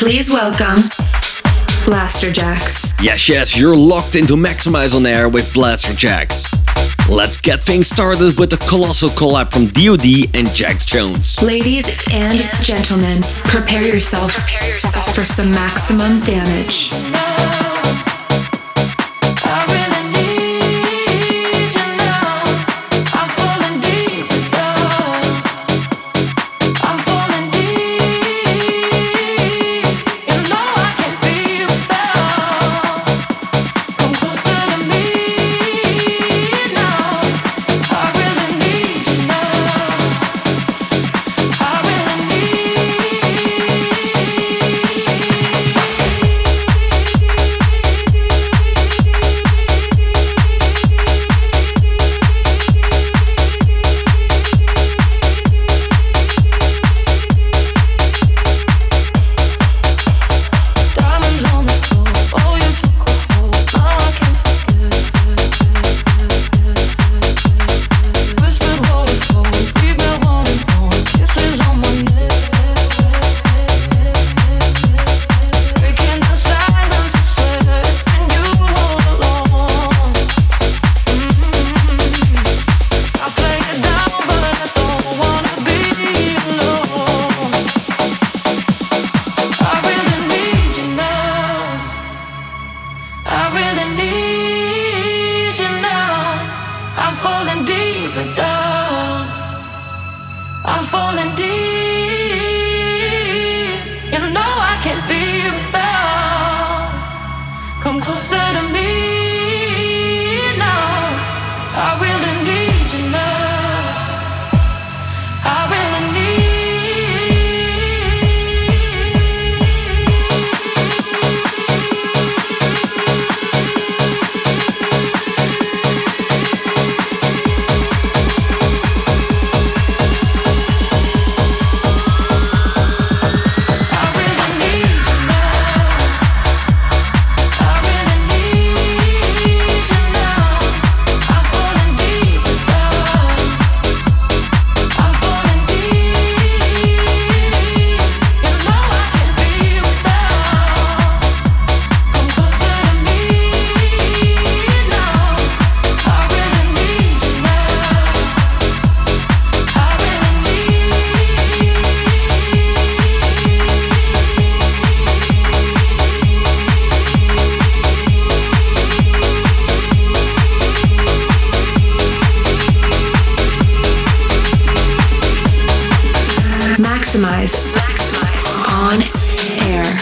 Please welcome Blasterjaxx. Yes, yes, you're locked into Maxximize on Air with Blasterjaxx. Let's get things started with a colossal collab from DoD and Jax Jones. Ladies and gentlemen, prepare yourself for some maximum damage.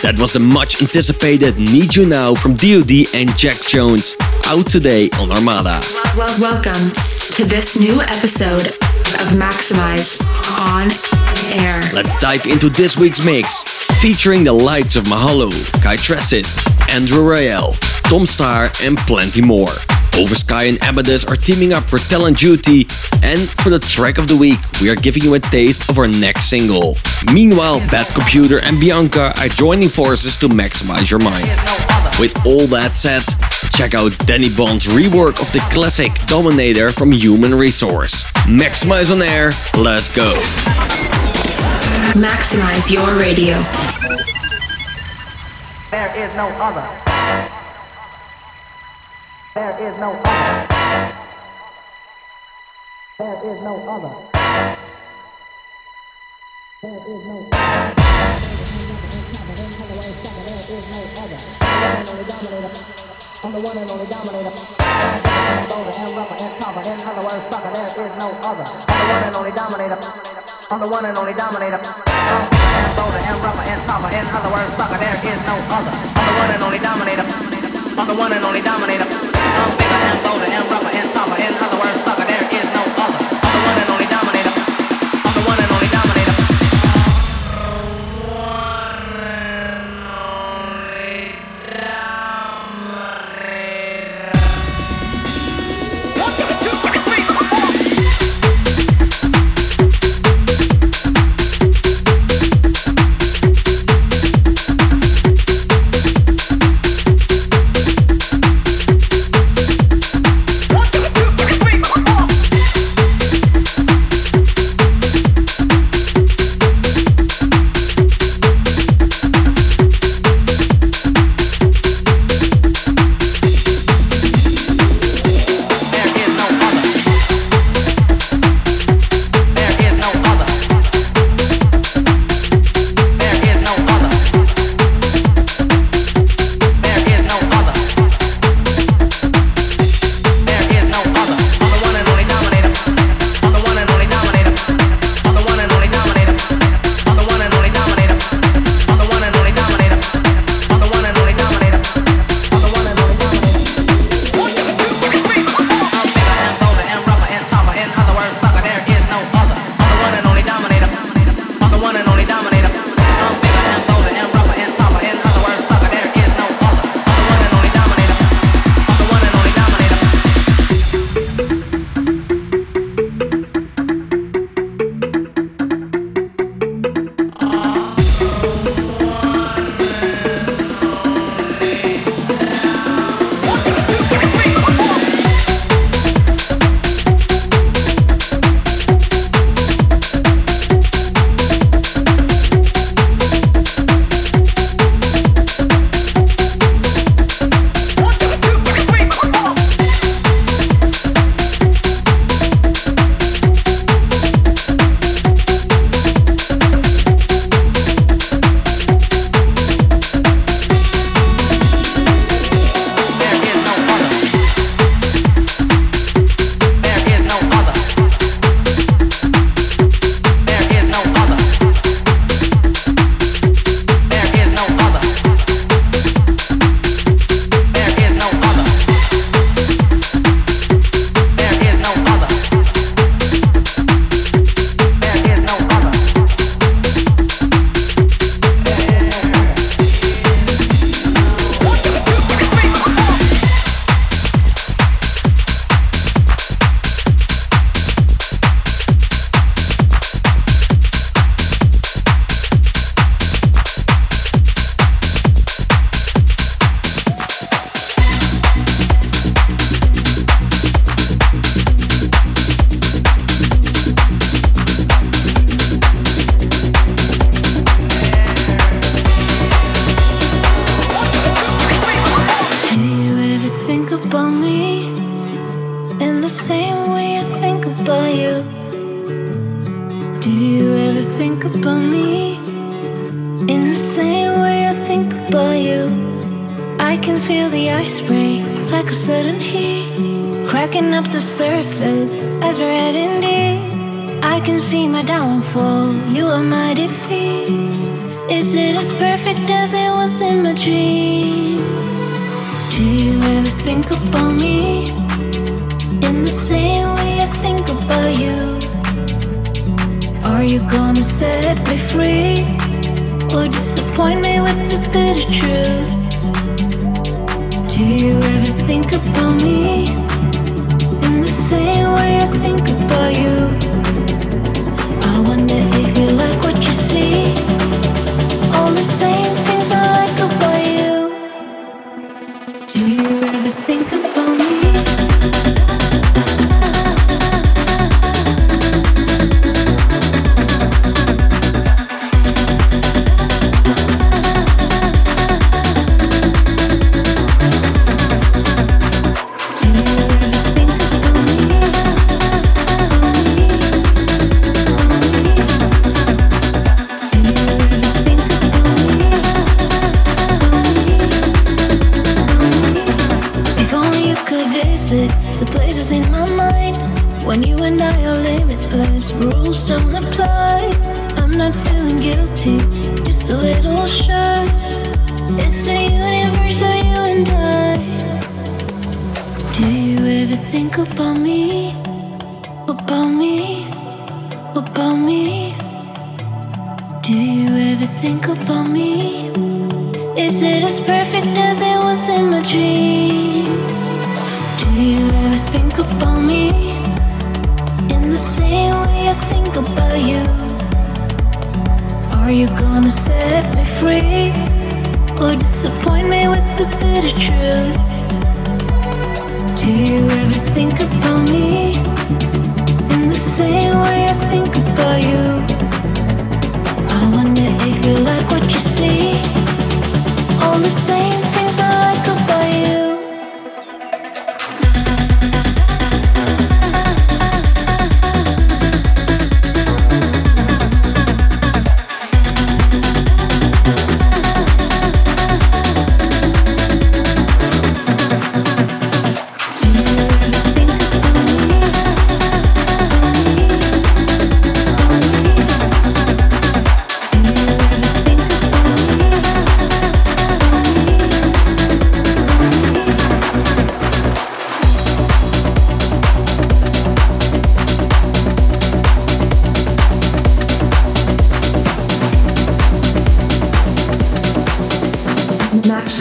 That was the much anticipated Need You Now from DoD and Jax Jones, out today on Armada. Well, welcome to this new episode of Maxximize on air. Let's dive into this week's mix, featuring the likes of Mahalo, Kai Tressit, Andrew Royale, Tom Starr, and plenty more. Oversky and Amadeus are teaming up for Talent Duty, and for the track of the week, we are giving you a taste of our next single. Meanwhile, Bad Computer and Bianca are joining forces to maximize your mind. With all that said, check out Danny Bond's rework of the classic Dominator from Human Resource. Maxximize on air, let's go. Maximize your radio. There is no other. There is no other. There is no other. There is no other. I'm the one and only dominator. I'm the Boulder and rubber and copper. In other words, sucker, there is no other. I'm the one and only dominator. I'm the one and only dominator. bolder and rougher and tougher. In other words, sucker, there is no other. I'm the one and only dominator. I'm the one and only dominator. I'm bigger and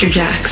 By Blasterjaxx.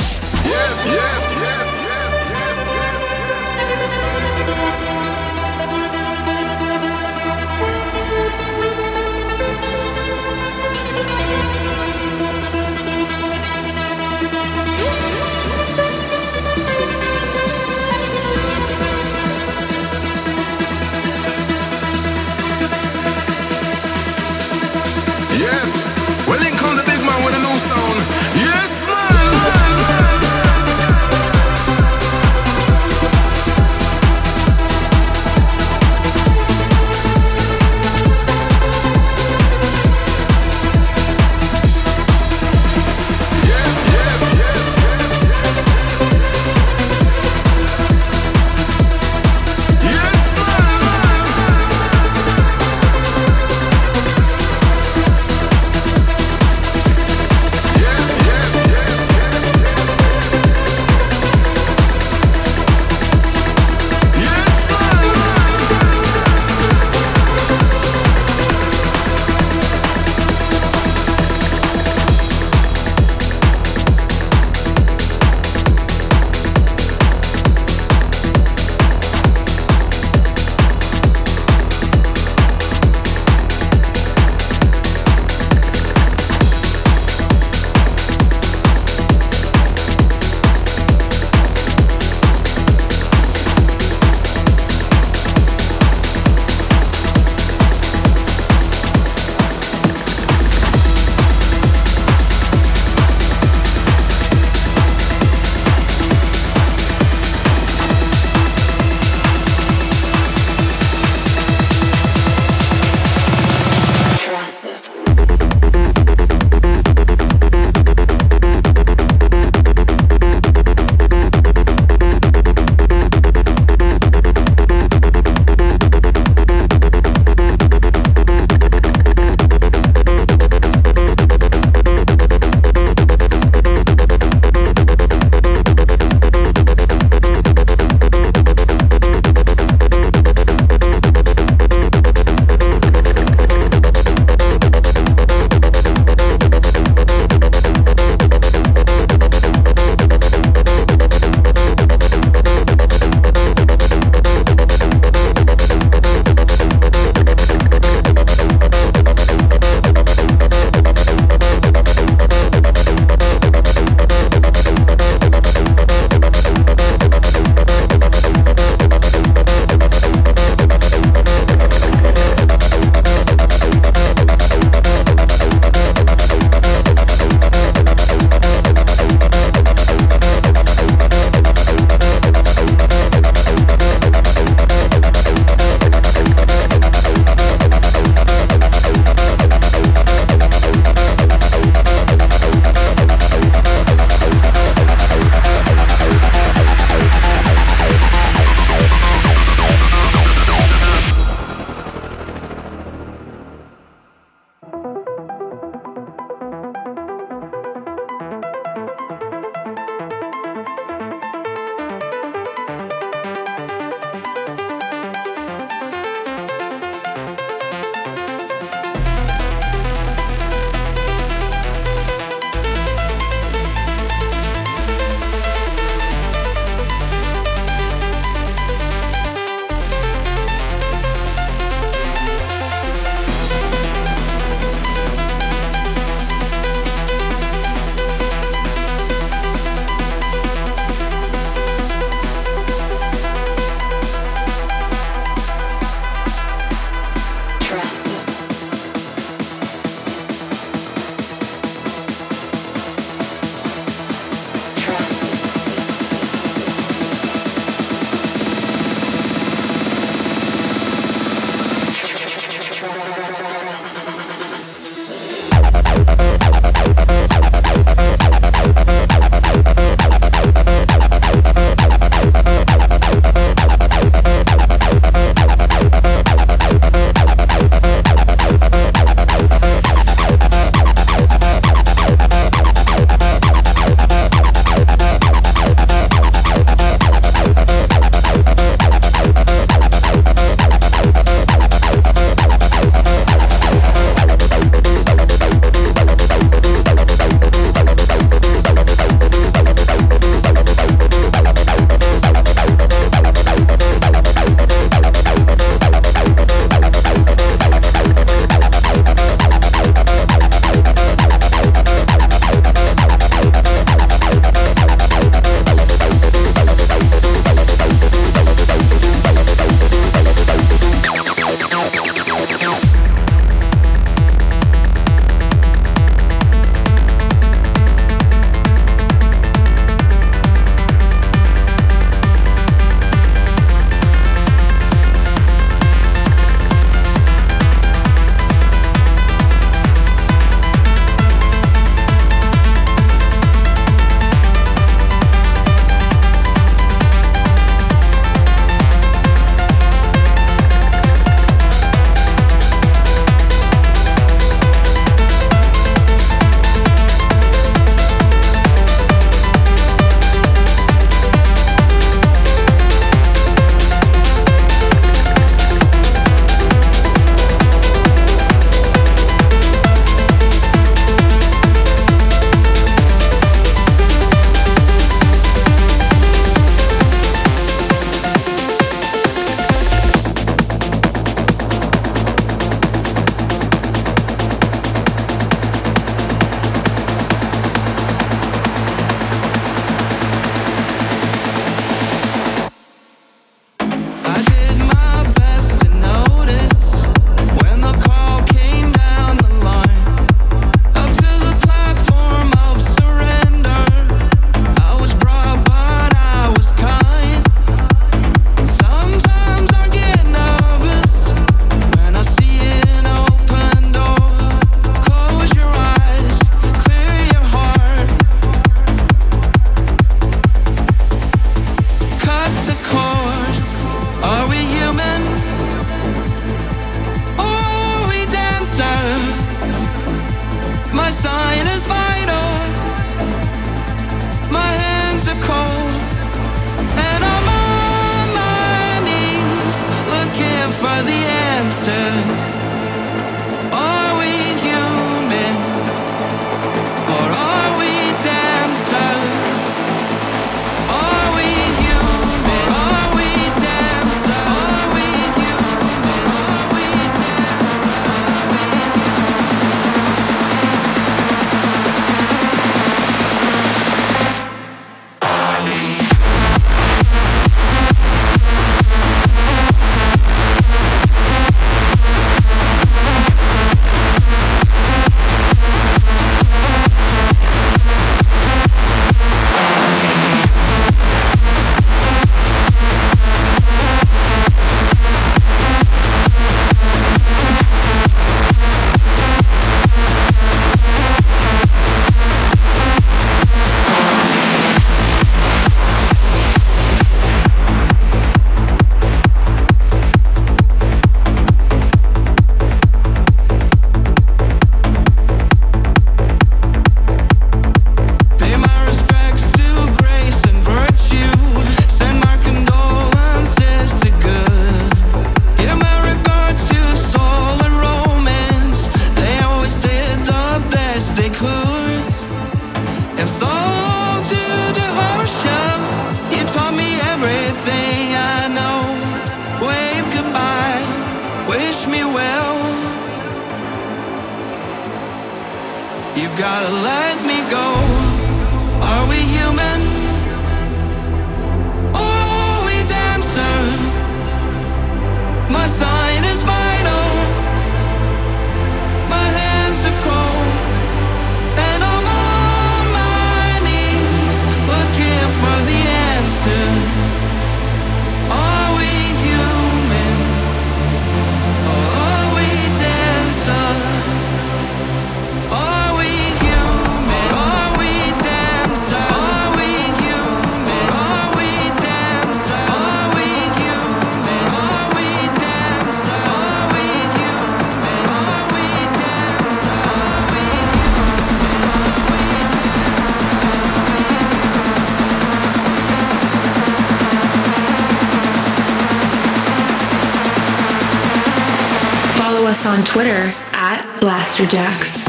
On Twitter at Blasterjaxx.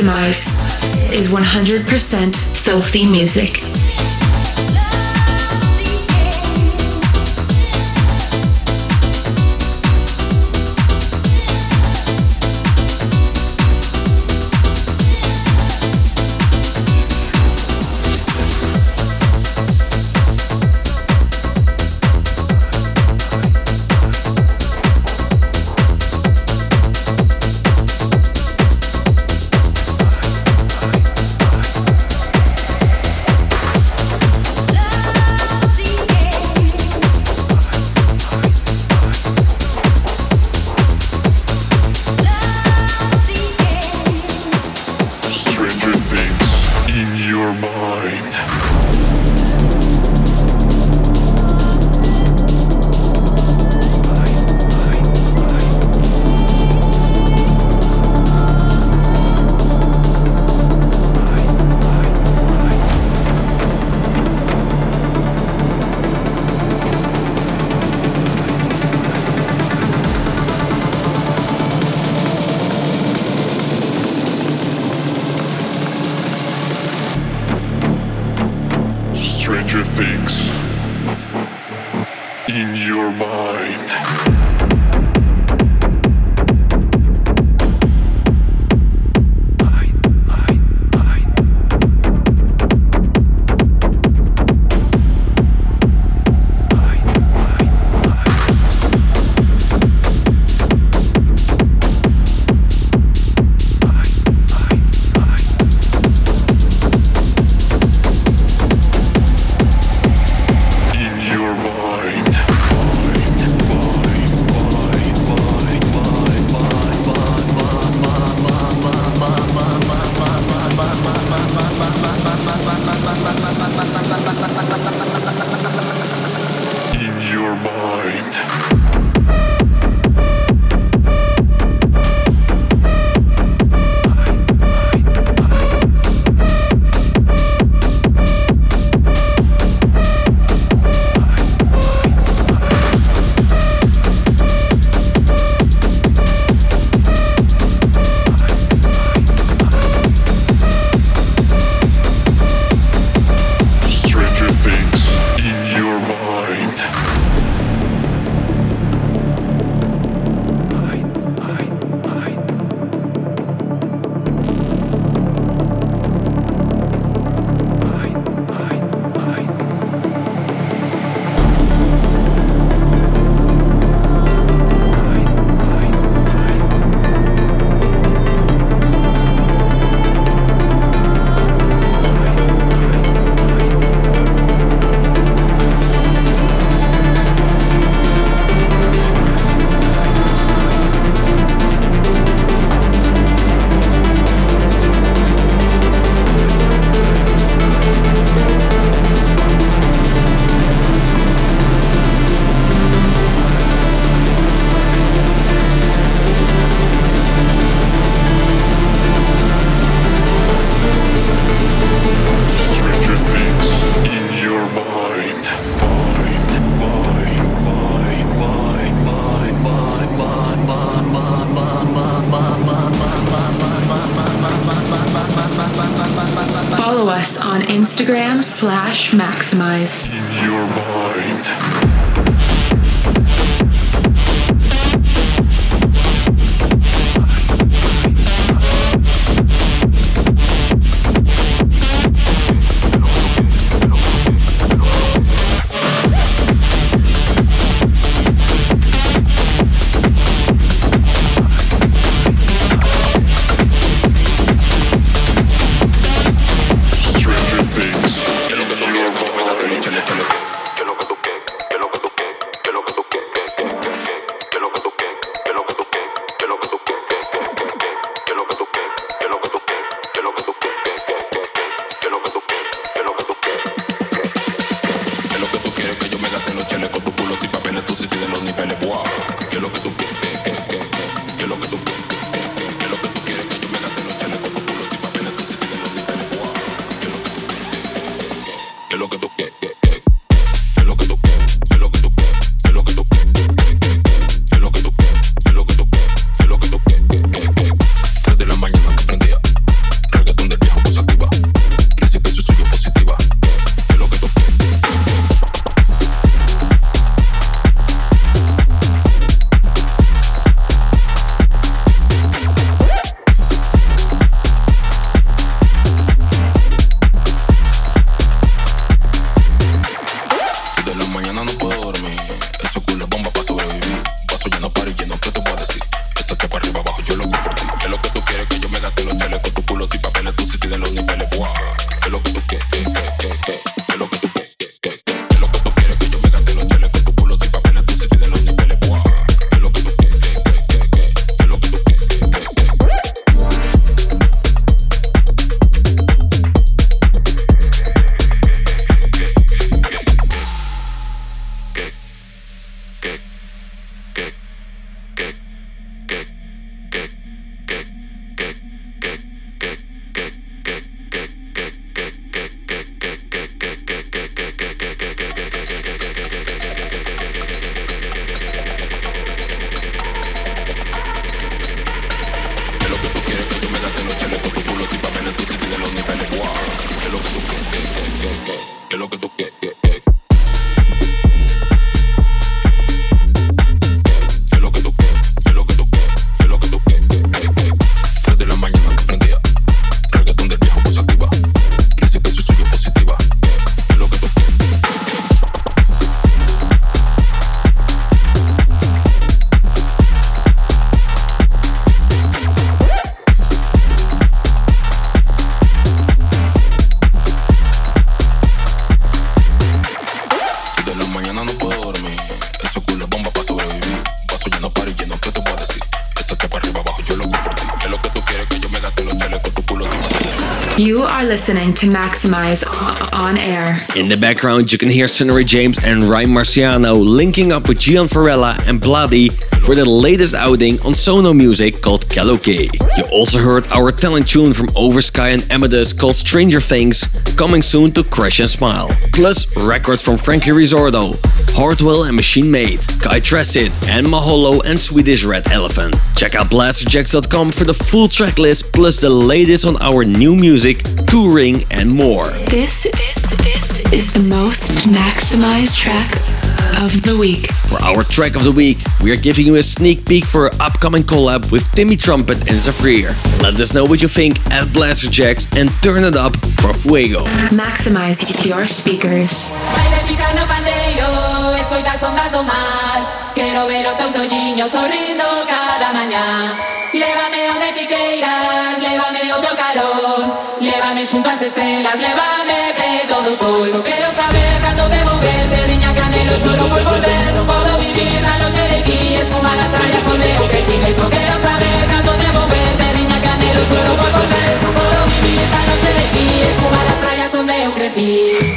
Maximize is 100% filthy music. Max. Listening to Maxximize on air. In the background, you can hear Sunnery James and Ryan Marciano linking up with Gian Varela and Bloody for the latest outing on Sono Music called Kaloke. You also heard our talent tune from Oversky and Amadeus called Stranger Things, coming soon to Crash and Smile. Plus records from Frankie Risordo, Hardwell and Machine Made, Kai Tracid, and Mahalo and Swedish Red Elephant. Check out blasterjaxx.com for the full track list plus the latest on our new music, touring, and more. This, this, this is the most maximized track of the week. For our track of the week, we are giving you a sneak peek for our upcoming collab with Timmy Trumpet and Zafrir. Let us know what you think at Blasterjaxx and turn it up for Fuego. Maximize your speakers. llévame donde ti queiras, llévame outro carón, llévame xunto as estrelas, llévame pre todo sou. Só quero saber cando debo verte, niña canelo, choro por volver, no puedo vivir na noche de aquí. espuma las trallas onde o que ti me só quero saber cando debo verte, niña canelo, choro por volver, no puedo vivir na noche de ti, espuma nas trallas onde eu crecí.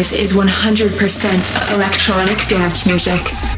Maxximize is 100% electronic dance music.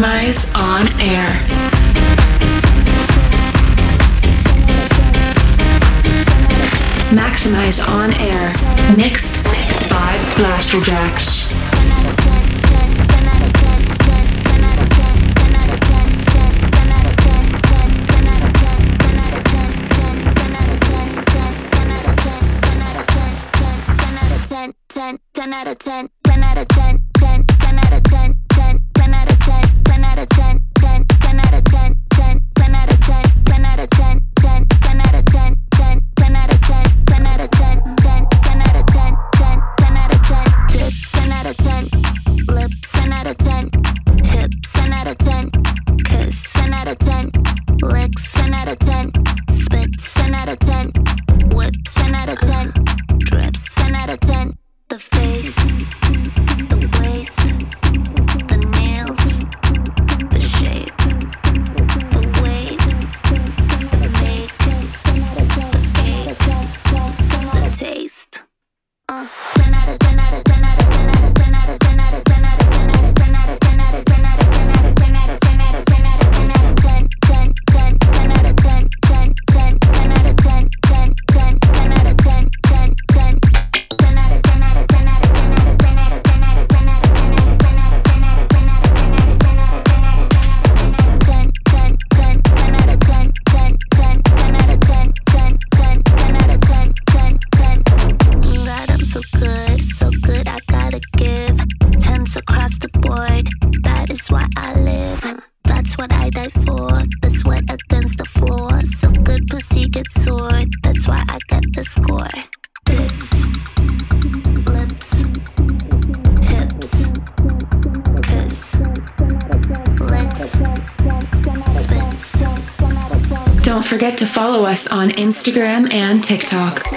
Maxximize On Air. Maxximize On Air. Mixed by Blasterjaxx. Ten out of ten, ten out of ten us on Instagram and TikTok.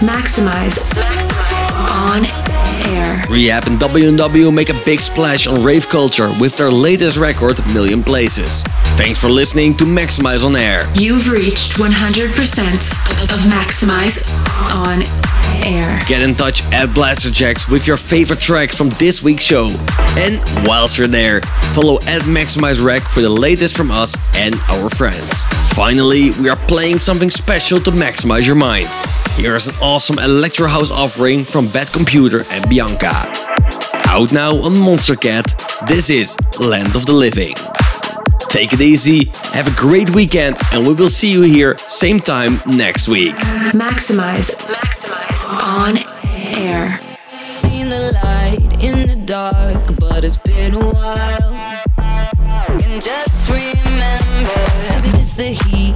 Maxximize. On air. R3HAB and WW make a big splash on rave culture with their latest record, Million Places. Thanks for listening to Maxximize on Air. You've reached 100% of Maxximize on Air. Get in touch at Blasterjaxx with your favorite track from this week's show. And whilst you're there, follow at Maxximize Rec for the latest from us and our friends. Finally, we are playing something special to maximize your mind. Here's an awesome electro house offering from Bad Computer and Bianca. Out now on Monstercat, this is Land of the Living. Take it easy, have a great weekend, and we will see you here same time next week. Maximize, maxximize on air. Seen the light in the dark, but it's been a while. And just remember, it's the heat